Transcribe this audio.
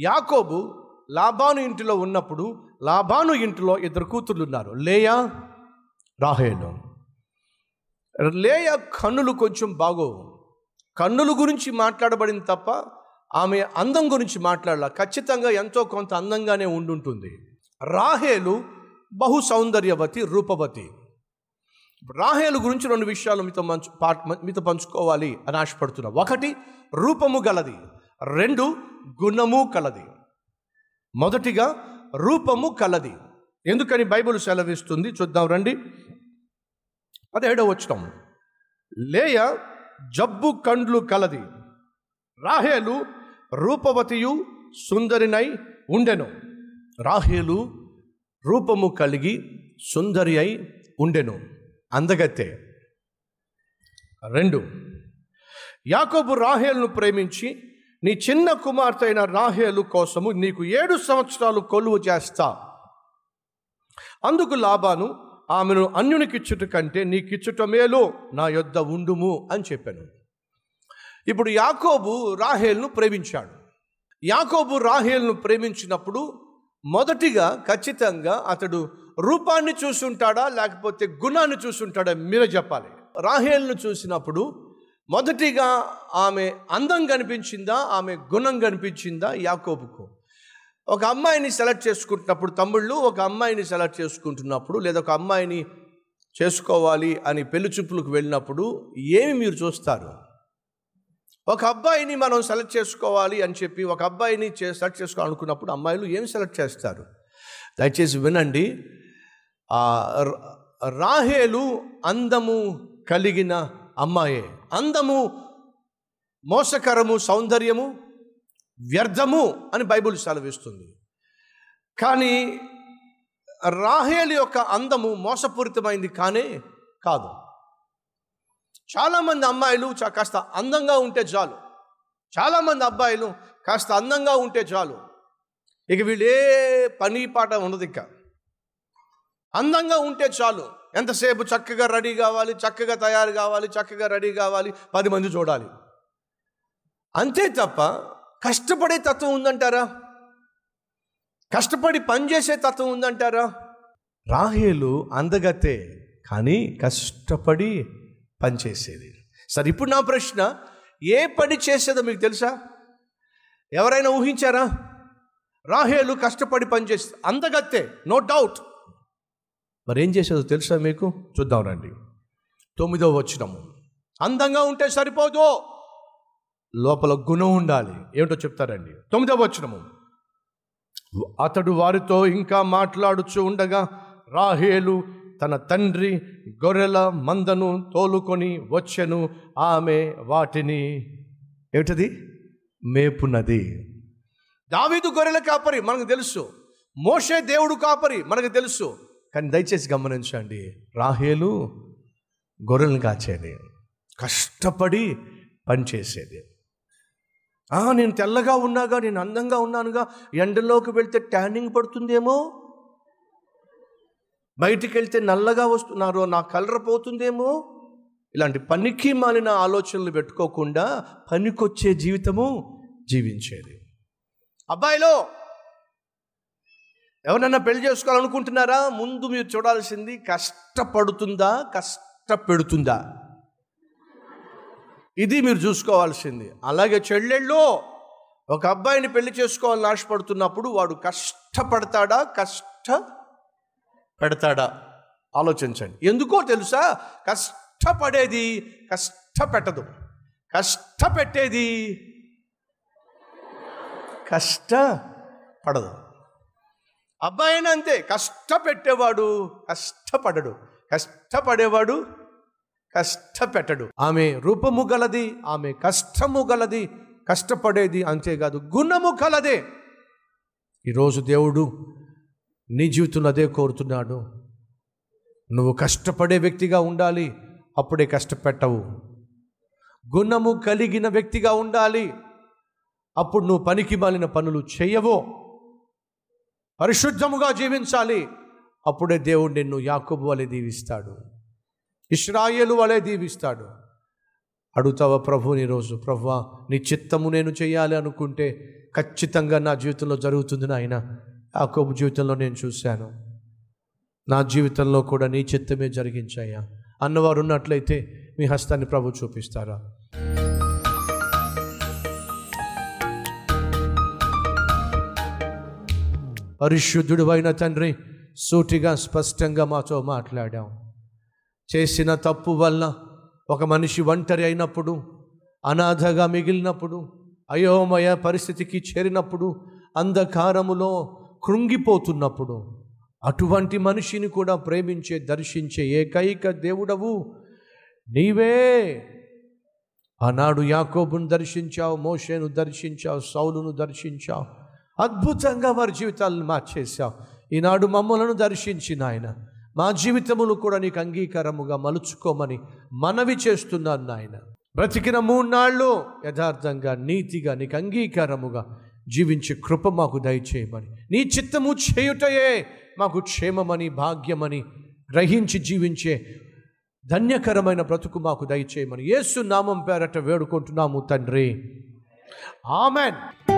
యాకోబు లాబాను ఇంటిలో ఉన్నప్పుడు లాబాను ఇంటిలో ఇద్దరు కూతుర్లు ఉన్నారు. లేయా? రాహేలు. లేయ కన్నులు కొంచెం బాగోవు. కన్నుల గురించి మాట్లాడబడింది తప్ప ఆమె అందం గురించి మాట్లాడాల. ఖచ్చితంగా ఎంతో కొంత అందంగానే ఉండుంటుంది. రాహేలు బహు సౌందర్యవతి రూపవతి. రాహేలు గురించి రెండు విషయాలు మీతో మంచు పాట్ మీతో పంచుకోవాలి అని ఆశపడుతున్నా. ఒకటి రూపము గలది. రెండు గుణము కలది. మొదటిగా రూపము కలది. ఎందుకని బైబిల్ సెలవిస్తుంది? చూద్దాం రండి. పదిహేడవ వచ్చం లేయ జబ్బు కండ్లు కలది. రాహేలు రూపవతియు సుందరినై ఉండెను. రాహేలు రూపము కలిగి సుందరి అయి ఉండెను. అందగత్తే. రెండు. యాకోబు రాహేల్ను ప్రేమించి నీ చిన్న కుమార్తె అయిన రాహేలు కోసము నీకు ఏడు సంవత్సరాలు కొలువు చేస్తా. అందుకు లాభాను ఆమెను అన్యునికిచ్చుట కంటే నీకిచ్చుట మేలు నా యొద్ద ఉండుము అని చెప్పాను. ఇప్పుడు యాకోబు రాహేల్ను ప్రేమించాడు. యాకోబు రాహేల్ను ప్రేమించినప్పుడు మొదటిగా ఖచ్చితంగా అతడు రూపాన్ని చూసుంటాడా లేకపోతే గుణాన్ని చూసుంటాడా మీరే చెప్పాలి. రాహేల్ను చూసినప్పుడు మొదటిగా ఆమె అందం కనిపించిందా? ఆమె గుణం కనిపించిందా? యాకోబుకు. ఒక అమ్మాయిని సెలెక్ట్ చేసుకుంటున్నప్పుడు తమ్ముళ్ళు ఒక అమ్మాయిని సెలెక్ట్ చేసుకుంటున్నప్పుడు లేదా ఒక అమ్మాయిని చేసుకోవాలి అని పెళ్ళి చూపులకు వెళ్ళినప్పుడు ఏమి మీరు చూస్తారు? ఒక అబ్బాయిని మనం సెలెక్ట్ చేసుకోవాలి అని చెప్పి ఒక అబ్బాయిని చే సెలెక్ట్ చేసుకోవాలనుకున్నప్పుడు అమ్మాయిలు ఏం సెలెక్ట్ చేస్తారు? దయచేసి వినండి. రాహేలు అందము కలిగిన అమ్మాయే. అందము మోసకరము సౌందర్యము వ్యర్థము అని బైబిల్ సెలవిస్తుంది. కానీ రాహేలి యొక్క అందము మోసపూరితమైంది కానే కాదు. చాలామంది అమ్మాయిలు చా- కాస్త అందంగా ఉంటే చాలు. చాలామంది అబ్బాయిలు కాస్త అందంగా ఉంటే చాలు. ఇక వీళ్ళు ఏ పని పాట ఉండదు ఇక. అందంగా ఉంటే చాలు. ఎంతసేపు చక్కగా రెడీ కావాలి చక్కగా తయారు కావాలి చక్కగా రెడీ కావాలి పది మంది చూడాలి. అంతే తప్ప కష్టపడే తత్వం ఉందంటారా? కష్టపడి పనిచేసే తత్వం ఉందంటారా? రాహేలు అందగతే కానీ కష్టపడి పనిచేసేది సరే ఇప్పుడు నా ప్రశ్న ఏ పని చేసేదో మీకు తెలుసా? ఎవరైనా ఊహించారా? రాహేలు కష్టపడి పనిచేసి అందగత్తే నో డౌట్. మరి ఏం చేసేదో తెలుసా మీకు? చూద్దాం రండి. తొమ్మిదో వచ్చినము అందంగా ఉంటే సరిపోదు. లోపల గుణం ఉండాలి. ఏమిటో చెప్తారండి. తొమ్మిదో వచ్చినము అతడు వారితో ఇంకా మాట్లాడుచు ఉండగా రాహేలు తన తండ్రి గొర్రెల మందను తోలుకొని వచ్చెను. ఆమె వాటిని ఏమిటది? మేపునది. దావీదు గొర్రెల కాపరి మనకు తెలుసు. మోషే దేవుడు కాపరి మనకు తెలుసు. కానీ దయచేసి గమనించండి రాహేలు గొర్రెలను కాచేది. కష్టపడి పనిచేసేది నేను తెల్లగా ఉన్నాగా నేను అందంగా ఉన్నానుగా ఎండలోకి వెళ్తే ట్యానింగ్ పడుతుందేమో? బయటికి వెళ్తే నల్లగా వస్తున్నారు నా కలర్ పోతుందేమో? ఇలాంటి పనికి మాలిన ఆలోచనలు పెట్టుకోకుండా పనికొచ్చే జీవితము జీవించేది. అబ్బాయిలో ఎవరన్నా పెళ్ళి చేసుకోవాలనుకుంటున్నారా? ముందు మీరు చూడాల్సింది కష్టపడుతుందా కష్టపెడుతుందా? ఇది మీరు చూసుకోవాల్సింది. అలాగే చెల్లెళ్ళు ఒక అబ్బాయిని పెళ్ళి చేసుకోవాలని ఆశపడుతున్నప్పుడు వాడు కష్టపడతాడా కష్ట పెడతాడా ఆలోచించండి. ఎందుకో తెలుసా? కష్టపడేది కష్టపెట్టదు. కష్టపెట్టేది కష్టపడదు. అబ్బాయినా అంతే కష్టపెట్టేవాడు కష్టపడడు. కష్టపడేవాడు కష్టపెట్టడు. ఆమె రూపము గలది ఆమె కష్టము గలది కష్టపడేది అంతేకాదు గుణము కలదే. ఈరోజు దేవుడు నీ జీవితంలో అదే కోరుతున్నాడు. నువ్వు కష్టపడే వ్యక్తిగా ఉండాలి అప్పుడే కష్టపెట్టవు. గుణము కలిగిన వ్యక్తిగా ఉండాలి అప్పుడు నువ్వు పనికి మాలిన పనులు చేయవు. పరిశుద్ధముగా జీవించాలి. అప్పుడే దేవుడు నిన్ను యాకుబు వలె దీవిస్తాడు. ఇస్రాయేలు వలె దీవిస్తాడు. అడుగుతావా ప్రభుని రోజు ప్రభు నీ చిత్తము నేను చేయాలి అనుకుంటే ఖచ్చితంగా నా జీవితంలో జరుగుతుంది నాయన. యాకోబు జీవితంలో నేను చూశాను. నా జీవితంలో కూడా నీ చిత్తమే జరిగించాయా? అన్నవారు ఉన్నట్లయితే మీ హస్తాన్ని ప్రభు చూపిస్తారా? పరిశుద్ధుడు అయిన తండ్రి సూటిగా స్పష్టంగా మాతో మాట్లాడాం చేసిన తప్పు వల్ల ఒక మనిషి ఒంటరి అయినప్పుడు అనాథగా మిగిలినప్పుడు అయోమయ పరిస్థితికి చేరినప్పుడు అంధకారములో కృంగిపోతున్నప్పుడు అటువంటి మనిషిని కూడా ప్రేమించే దర్శించే ఏకైక దేవుడవు నీవే. ఆనాడు యాకోబును దర్శించావు మోషేను దర్శించావు సౌలును దర్శించావు అద్భుతంగా వారి జీవితాలను మార్చేశావు. ఈనాడు మమ్మలను దర్శించిన ఆయన మా జీవితములు కూడా నీకు అంగీకారముగా మలుచుకోమని మనవి చేస్తున్నాను నాయన. బ్రతికిన మూడు నాళ్ళు యథార్థంగా నీతిగా నీకు అంగీకారముగా జీవించే కృప మాకు దయచేయమని నీ చిత్తము చేయుటయే మాకు క్షేమమని భాగ్యమని గ్రహించి జీవించే ధన్యకరమైన బ్రతుకు మాకు దయచేయమని యేసు నామం పేరట వేడుకుంటున్నాము తండ్రి. ఆమెన్.